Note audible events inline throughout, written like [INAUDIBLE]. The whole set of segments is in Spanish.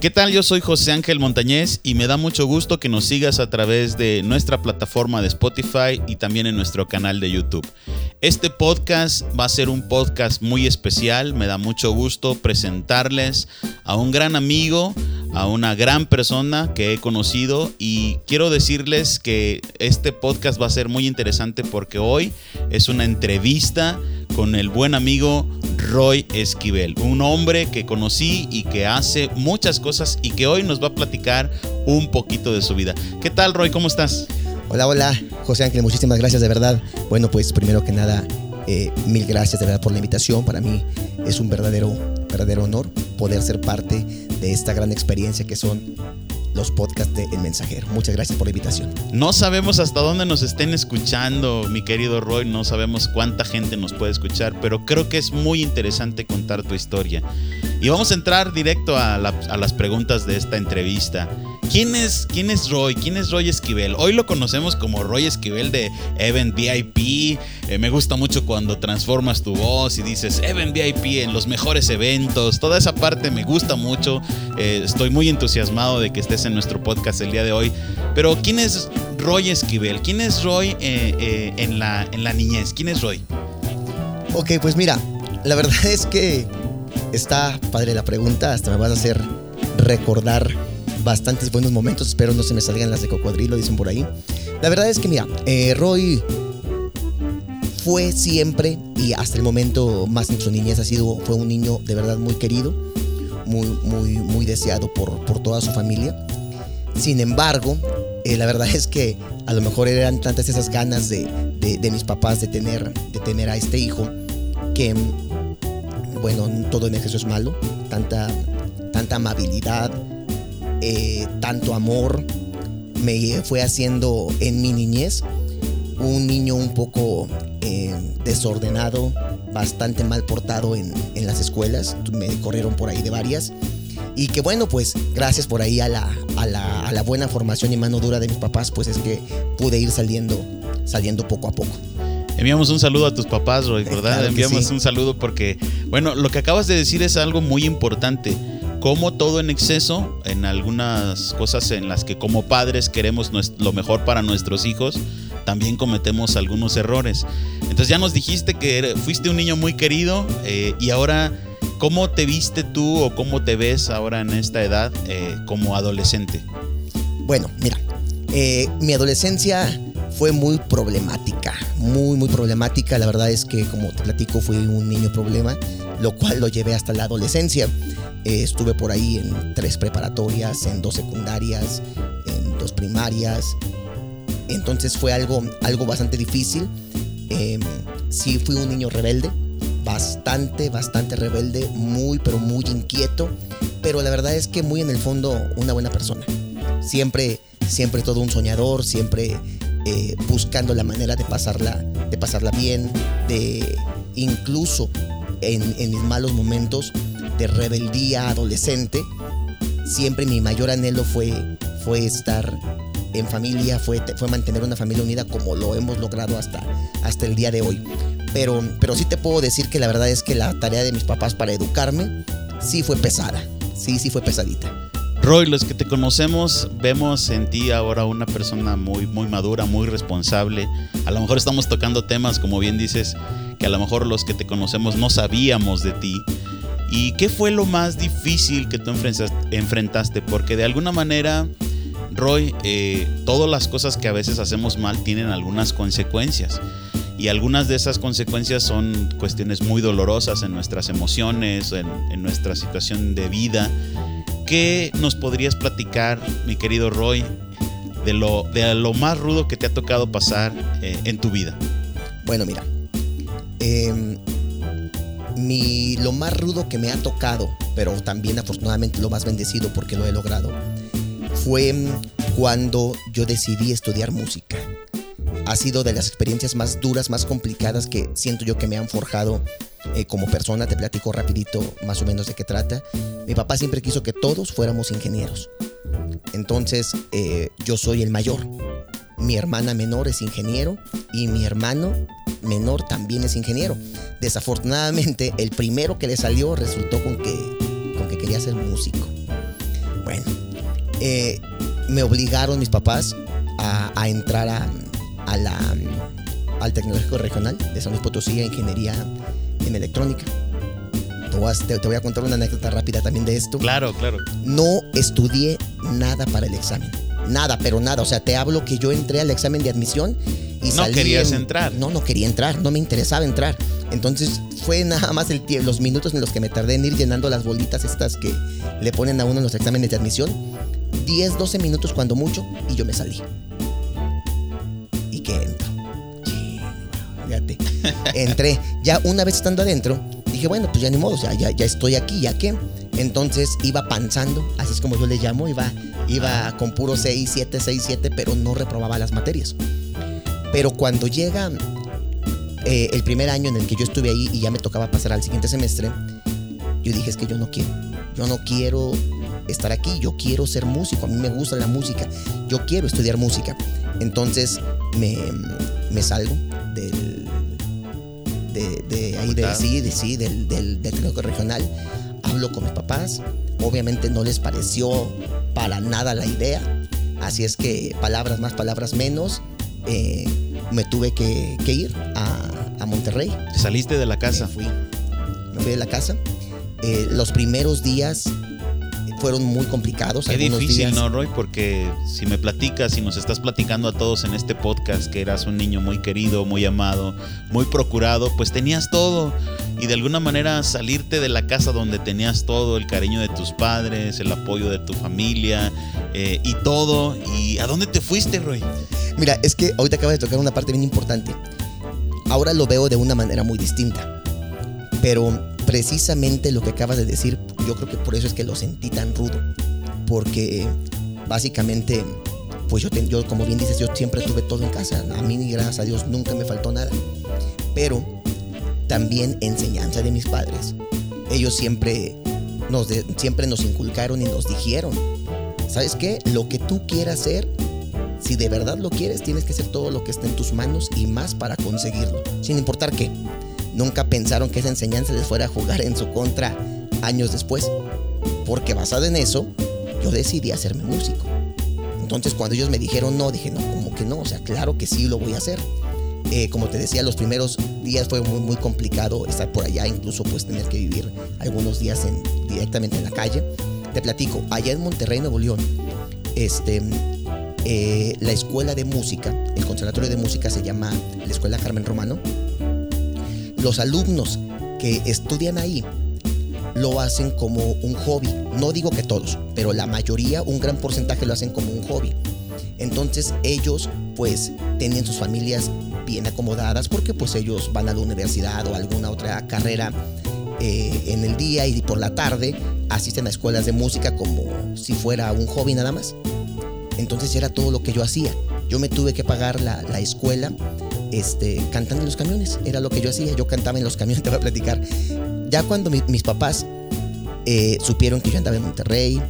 ¿Qué tal? Yo soy José Ángel Montañez y me da mucho gusto que nos sigas a través de nuestra plataforma de Spotify y también en nuestro canal de YouTube. Este podcast va a ser un podcast muy especial, me da mucho gusto presentarles a un gran amigo, a una gran persona que he conocido y quiero decirles que este podcast va a ser muy interesante porque hoy es una entrevista con el buen amigo Roy Esquivel, un hombre que conocí y que hace muchas cosas y que hoy nos va a platicar un poquito de su vida. ¿Qué tal Roy? ¿Cómo estás? Hola, hola, José Ángel, muchísimas gracias de verdad. Bueno, pues primero que nada, eh, mil gracias de verdad por la invitación. Para mí es un verdadero, verdadero honor poder ser parte de esta gran experiencia que son los podcasts de El Mensajero. Muchas gracias por la invitación. No sabemos hasta dónde nos estén escuchando, mi querido Roy, no sabemos cuánta gente nos puede escuchar, pero creo que es muy interesante contar tu historia. Y vamos a entrar directo a, las preguntas de esta entrevista. ¿Quién es, ¿Quién es Roy? ¿Quién es Roy Esquivel? Hoy lo conocemos como Roy Esquivel de Event VIP. Eh, me gusta mucho cuando transformas tu voz y dices Event VIP en los mejores eventos. Toda esa parte me gusta mucho. Eh, estoy muy entusiasmado de que estés en nuestro podcast el día de hoy. Pero ¿quién es Roy Esquivel? ¿Quién es Roy eh, en, la, en la niñez? ¿Quién es Roy? Ok, pues mira, la verdad es que está padre la pregunta. Hasta me vas a hacer recordar bastantes buenos momentos. Espero no se me salgan las de cocodrilo, dicen por ahí. La verdad es que, mira, eh, Roy fue siempre y hasta el momento más en su niñez ha sido, fue un niño de verdad muy querido, muy, muy, muy deseado por, por toda su familia. Sin embargo, eh, la verdad es que a lo mejor eran tantas esas ganas de, de, mis papás de tener, de tener a este hijo que, bueno, todo en exceso es malo, tanta, tanta amabilidad, eh, tanto amor me fue haciendo en mi niñez un niño un poco eh, desordenado, bastante mal portado en, las escuelas, me corrieron por ahí de varias. Y que bueno, pues gracias por ahí a la, a la, buena formación y mano dura de mis papás, pues es que pude ir saliendo, saliendo poco a poco. Enviamos un saludo a tus papás, Roy, ¿verdad? Enviamos un saludo porque, bueno, lo que acabas de decir es algo muy importante como todo en exceso, en algunas cosas en las que como padres queremos lo mejor para nuestros hijos, también cometemos algunos errores. Entonces ya nos dijiste que fuiste un niño muy querido eh, y ahora, ¿cómo te viste tú o cómo te ves ahora en esta edad eh, como adolescente? Bueno, mira, eh, mi adolescencia fue muy problemática, muy, muy problemática. La verdad es que, como te platico, fui un niño problema, lo cual lo llevé hasta la adolescencia. Eh, estuve por ahí en tres preparatorias, en dos secundarias, en dos primarias. Entonces fue algo, algo bastante difícil. Eh, sí fui un niño rebelde, bastante, bastante rebelde, muy, pero muy inquieto. Pero la verdad es que muy en el fondo una buena persona. Siempre, siempre todo un soñador, siempre eh, buscando la manera de pasarla, de pasarla bien, de incluso en, en mis malos momentos de rebeldía adolescente, siempre mi mayor anhelo fue, fue estar en familia, fue, fue mantener una familia unida como lo hemos logrado hasta, hasta el día de hoy. Pero, pero sí te puedo decir que la verdad es que la tarea de mis papás para educarme sí fue pesada, sí, sí fue pesadita. Roy, los que te conocemos, vemos en ti ahora una persona muy, muy madura, muy responsable. A lo mejor estamos tocando temas, como bien dices, que a lo mejor los que te conocemos no sabíamos de ti. ¿Y qué fue lo más difícil que tú enfrentaste? Porque de alguna manera, Roy, eh, todas las cosas que a veces hacemos mal tienen algunas consecuencias. Y algunas de esas consecuencias son cuestiones muy dolorosas en nuestras emociones, en, nuestra situación de vida. ¿Qué nos podrías platicar, mi querido Roy, de lo, de lo más rudo que te ha tocado pasar eh, en tu vida? Bueno, mira, eh, mi, lo más rudo que me ha tocado, pero también afortunadamente lo más bendecido porque lo he logrado, fue cuando yo decidí estudiar música. Ha sido de las experiencias más duras, más complicadas que siento yo que me han forjado eh, como persona. Te platico rapidito más o menos de qué trata. Mi papá siempre quiso que todos fuéramos ingenieros. Entonces eh, yo soy el mayor. Mi hermana menor es ingeniero y mi hermano menor también es ingeniero. Desafortunadamente, el primero que le salió resultó con que, con que quería ser músico. eh, me obligaron mis papás a, entrar a la, al Tecnológico Regional de San Luis Potosí a Ingeniería en Electrónica. Te voy, a, te- te voy a contar una anécdota rápida también de esto. Claro, claro. No estudié nada para el examen. Nada, pero nada. O sea, te hablo que yo entré al examen de admisión y No salí querías en- entrar. No, no quería entrar. No me interesaba entrar. Entonces fue nada más el los minutos en los que me tardé en ir llenando las bolitas estas que le ponen a uno en los exámenes de admisión. 10, 12 minutos cuando mucho y yo me salí. ¿Y Fíjate. Entré. Ya una vez estando adentro, dije, bueno, pues ya ni modo, o sea, ya, ya estoy aquí, ¿ya qué? Entonces iba panzando, así es como yo le llamo, iba, iba con puro 6, 7, 6, 7, pero no reprobaba las materias. Pero cuando llega eh, el primer año en el que yo estuve ahí y ya me tocaba pasar al siguiente semestre, yo dije, es que yo no quiero, yo no quiero estar aquí, yo quiero ser músico, a mí me gusta la música, yo quiero estudiar música. Entonces me, me salgo del, de, de ahí, de, sí, de, sí, del, del, del tecnológico regional, hablo con mis papás, obviamente no les pareció para nada la idea, así es que palabras más, palabras menos, eh, me tuve que, que ir a, a Monterrey. Te saliste de la casa. Me fui. Me fui de la casa. Eh, los primeros días fueron muy complicados. Qué difícil, días- ¿no, Roy? Porque si me platicas, si nos estás platicando a todos en este podcast que eras un niño muy querido, muy amado, muy procurado, pues tenías todo. Y de alguna manera salirte de la casa donde tenías todo, el cariño de tus padres, el apoyo de tu familia eh, y todo. ¿Y a dónde te fuiste, Roy? Mira, es que ahorita acabas de tocar una parte bien importante. Ahora lo veo de una manera muy distinta. Pero precisamente lo que acabas de decir, yo creo que por eso es que lo sentí tan rudo. Porque básicamente, pues yo, yo como bien dices, yo siempre tuve todo en casa. A mí, gracias a Dios, nunca me faltó nada. Pero también enseñanza de mis padres. Ellos siempre nos, siempre nos inculcaron y nos dijeron, ¿sabes qué? Lo que tú quieras hacer, si de verdad lo quieres, tienes que hacer todo lo que esté en tus manos y más para conseguirlo, sin importar qué. Nunca pensaron que esa enseñanza les fuera a jugar en su contra años después, porque basado en eso, yo decidí hacerme músico. Entonces cuando ellos me dijeron no, dije no, como que no, o sea, claro que sí lo voy a hacer. Eh, como te decía, los primeros días fue muy, muy complicado estar por allá, incluso pues tener que vivir algunos días en, directamente en la calle. Te platico, allá en Monterrey, Nuevo León, este, eh, la escuela de música, el conservatorio de música se llama la Escuela Carmen Romano. Los alumnos que estudian ahí lo hacen como un hobby. No digo que todos, pero la mayoría, un gran porcentaje lo hacen como un hobby. Entonces ellos pues tenían sus familias bien acomodadas porque pues ellos van a la universidad o alguna otra carrera eh, en el día y por la tarde asisten a escuelas de música como si fuera un hobby nada más. Entonces era todo lo que yo hacía. Yo me tuve que pagar la, la escuela este, cantando en los camiones. Era lo que yo hacía. Yo cantaba en los camiones, [LAUGHS] te voy a platicar. Ya cuando mi- mis papás eh, supieron que yo andaba en Monterrey,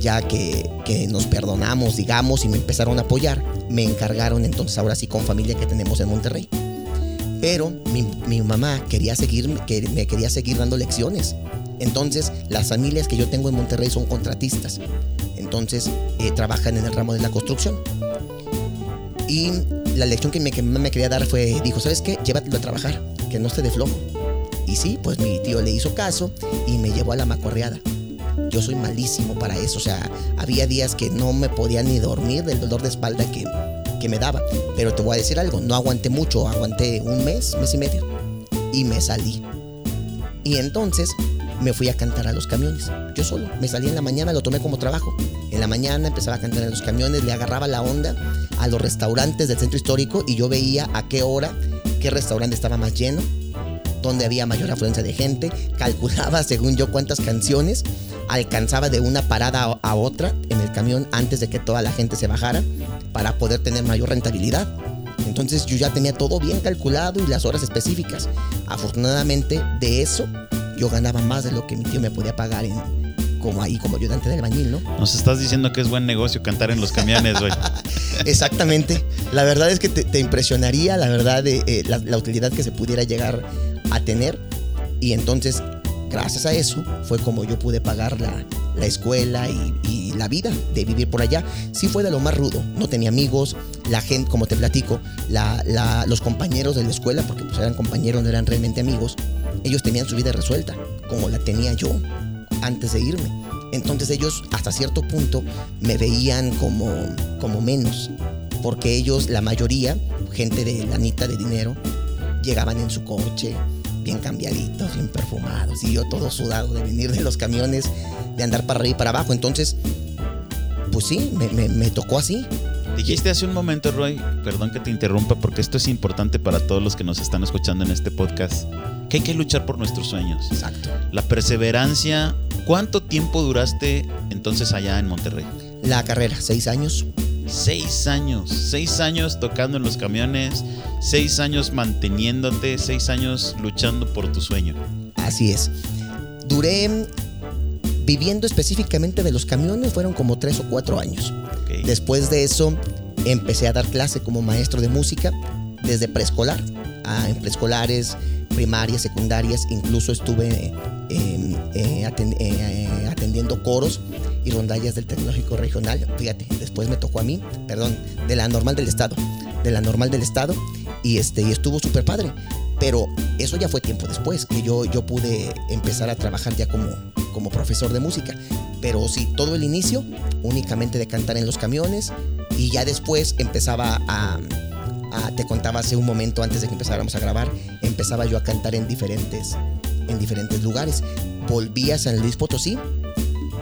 ya que, nos perdonamos, digamos, y me empezaron a apoyar, me encargaron entonces ahora sí con familia que tenemos en Monterrey. Pero mi, mamá quería seguir, que me quería seguir dando lecciones. Entonces, las familias que yo tengo en Monterrey son contratistas. Entonces, eh, trabajan en el ramo de la construcción. Y la lección que, me, mi mamá me quería dar fue, dijo, ¿sabes qué? Llévatelo a trabajar, que no esté de flojo. Y sí, pues mi tío le hizo caso y me llevó a la macorreada. Yo soy malísimo para eso, o sea, había días que no me podía ni dormir del dolor de espalda que, que me daba. Pero te voy a decir algo, no aguanté mucho, aguanté un mes, mes y medio. Y me salí. Y entonces me fui a cantar a los camiones. Yo solo. Me salí en la mañana, lo tomé como trabajo. En la mañana empezaba a cantar en los camiones, le agarraba la onda a los restaurantes del centro histórico y yo veía a qué hora, qué restaurante estaba más lleno, dónde había mayor afluencia de gente, calculaba según yo cuántas canciones, alcanzaba de una parada a- otra en el camión antes de que toda la gente se bajara para poder tener mayor rentabilidad. Entonces yo ya tenía todo bien calculado y las horas específicas. Afortunadamente de eso yo ganaba más de lo que mi tío me podía pagar en, como ahí como ayudante del bañil, ¿no? Nos estás diciendo que es buen negocio cantar en los camiones, Roy. [LAUGHS] Exactamente. La verdad es que te, te impresionaría, la verdad, de, eh, la, la utilidad que se pudiera llegar a tener. Y entonces, gracias a eso, fue como yo pude pagar la, la escuela y, la vida de vivir por allá. Sí fue de lo más rudo. No tenía amigos, la gente, como te platico, los compañeros de la escuela, porque pues eran compañeros, no eran realmente amigos, ellos tenían su vida resuelta, como la tenía yo antes de irme. Entonces ellos hasta cierto punto me veían como, como menos, porque ellos, la mayoría, gente de lanita de dinero, llegaban en su coche, bien cambiaditos, bien perfumados, y yo todo sudado de venir de los camiones, de andar para arriba y para abajo. Entonces, pues sí, me, tocó así. Dijiste hace un momento, Roy, perdón que te interrumpa, porque esto es importante para todos los que nos están escuchando en este podcast, que hay que luchar por nuestros sueños. Exacto. La perseverancia. ¿Cuánto tiempo duraste entonces allá en Monterrey? La carrera, seis años. Seis años, seis años tocando en los camiones, seis años manteniéndote, seis años luchando por tu sueño. Así es. Duré viviendo específicamente de los camiones, fueron como tres o cuatro años. Después de eso, empecé a dar clase como maestro de música desde preescolar, a, en preescolares, primarias, secundarias, incluso estuve em, eh, eh, atendiendo coros y rondallas del tecnológico regional. Fíjate, después me tocó a mí, perdón, de la normal del estado, de la normal del estado y este y estuvo súper padre. Pero eso ya fue tiempo después que yo, yo pude empezar a trabajar ya como, como profesor de música. Pero sí, todo el inicio únicamente de cantar en los camiones y ya después empezaba a, a, te contaba hace un momento antes de que empezáramos a grabar, empezaba yo a cantar en diferentes, en diferentes lugares. Volví a San Luis Potosí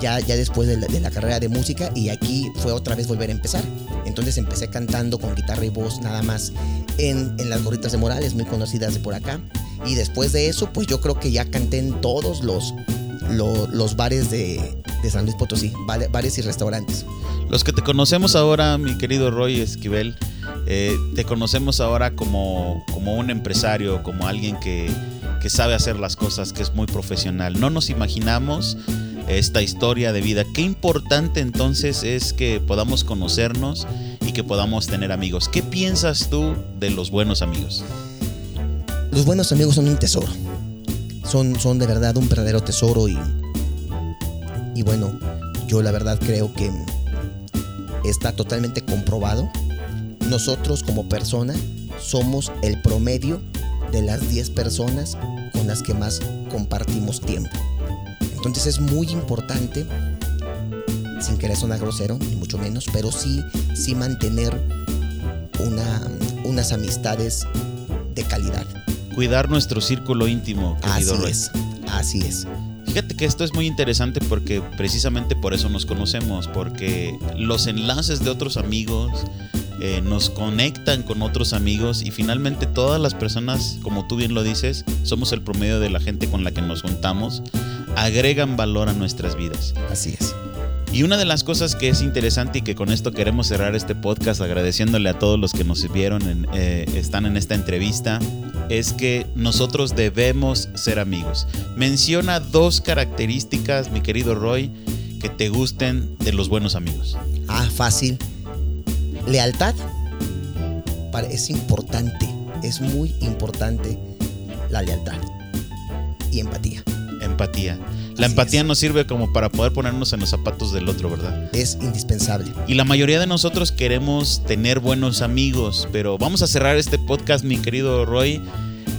ya, ya después de la, carrera de música y aquí fue otra vez volver a empezar. Entonces empecé cantando con guitarra y voz nada más en, en las gorritas de Morales, muy conocidas de por acá. Y después de eso, pues yo creo que ya canté en todos los, los, bares de, de, San Luis Potosí, bares y restaurantes. Los que te conocemos ahora, mi querido Roy Esquivel, eh, te conocemos ahora como, como un empresario, como alguien que, que sabe hacer las cosas, que es muy profesional. No nos imaginamos esta historia de vida. Qué importante entonces es que podamos conocernos y que podamos tener amigos. ¿Qué piensas tú de los buenos amigos? Los buenos amigos son un tesoro. Son, son de verdad un verdadero tesoro y, y bueno, yo la verdad creo que está totalmente comprobado. Nosotros como persona somos el promedio de las 10 personas con las que más compartimos tiempo. Entonces es muy importante, sin querer sonar grosero, ni mucho menos, pero sí, sí mantener una, unas amistades de calidad. Cuidar nuestro círculo íntimo, querido Así es, así es. Fíjate que esto es muy interesante porque precisamente por eso nos conocemos, porque los enlaces de otros amigos, eh, nos conectan con otros amigos y finalmente todas las personas, como tú bien lo dices, somos el promedio de la gente con la que nos juntamos, agregan valor a nuestras vidas. Así es. Y una de las cosas que es interesante y que con esto queremos cerrar este podcast agradeciéndole a todos los que nos vieron, eh, están en esta entrevista, es que nosotros debemos ser amigos. Menciona dos características, mi querido Roy, que te gusten de los buenos amigos. Ah, fácil Lealtad es importante, es muy importante la lealtad y empatía. Empatía. La empatía nos sirve como para poder ponernos en los zapatos del otro, ¿verdad? Es indispensable. Y la mayoría de nosotros queremos tener buenos amigos, pero vamos a cerrar este podcast, mi querido Roy,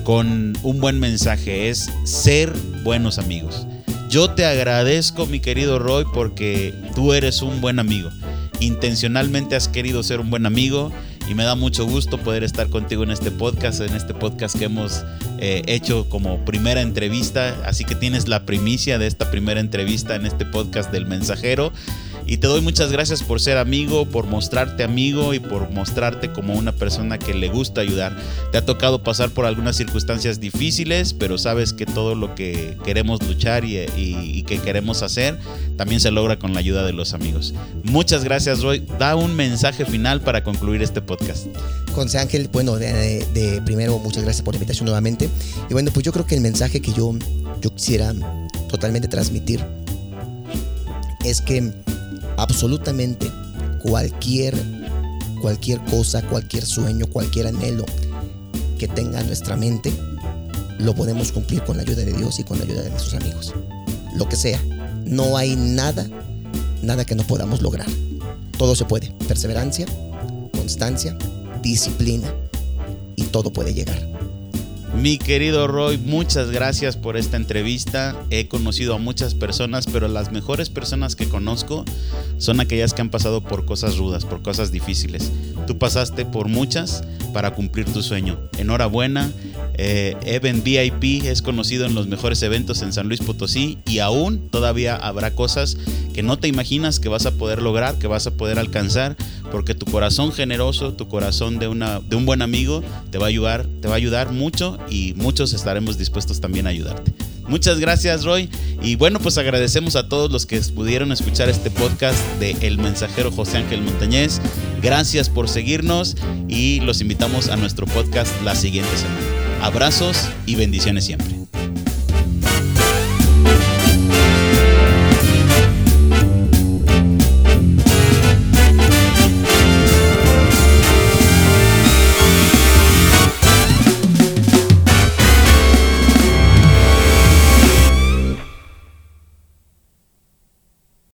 con un buen mensaje. Es ser buenos amigos. Yo te agradezco, mi querido Roy, porque tú eres un buen amigo intencionalmente has querido ser un buen amigo y me da mucho gusto poder estar contigo en este podcast, en este podcast que hemos eh, hecho como primera entrevista, así que tienes la primicia de esta primera entrevista en este podcast del mensajero. Y te doy muchas gracias por ser amigo, por mostrarte amigo y por mostrarte como una persona que le gusta ayudar. Te ha tocado pasar por algunas circunstancias difíciles, pero sabes que todo lo que queremos luchar y, que queremos hacer también se logra con la ayuda de los amigos. Muchas gracias, Roy. Da un mensaje final para concluir este podcast. José Ángel, bueno, de, primero muchas gracias por la invitación nuevamente. Y bueno, pues yo creo que el mensaje que yo, yo quisiera totalmente transmitir es que absolutamente cualquier, cualquier cosa, cualquier sueño, cualquier anhelo que tenga nuestra mente, lo podemos cumplir con la ayuda de Dios y con la ayuda de nuestros amigos. Lo que sea, No hay nada, nada que no podamos lograr. Todo se puede. Perseverancia, constancia, disciplina y todo puede llegar. Mi querido Roy, muchas gracias por esta entrevista. He conocido a muchas personas, pero las mejores personas que conozco son aquellas que han pasado por cosas rudas, por cosas difíciles. Tú pasaste por muchas para cumplir tu sueño. Enhorabuena. Eh, VIP es conocido en los mejores eventos en San Luis Potosí y aún todavía habrá cosas que no te imaginas que vas a poder lograr, que vas a poder alcanzar, porque tu corazón generoso, tu corazón de, una, de un buen amigo te va a ayudar, te va a ayudar mucho y muchos estaremos dispuestos también a ayudarte. Muchas gracias Roy y bueno pues agradecemos a todos los que pudieron escuchar este podcast de El Mensajero José Ángel Montañez. Gracias por seguirnos y los invitamos a nuestro podcast la siguiente semana. Abrazos y bendiciones siempre.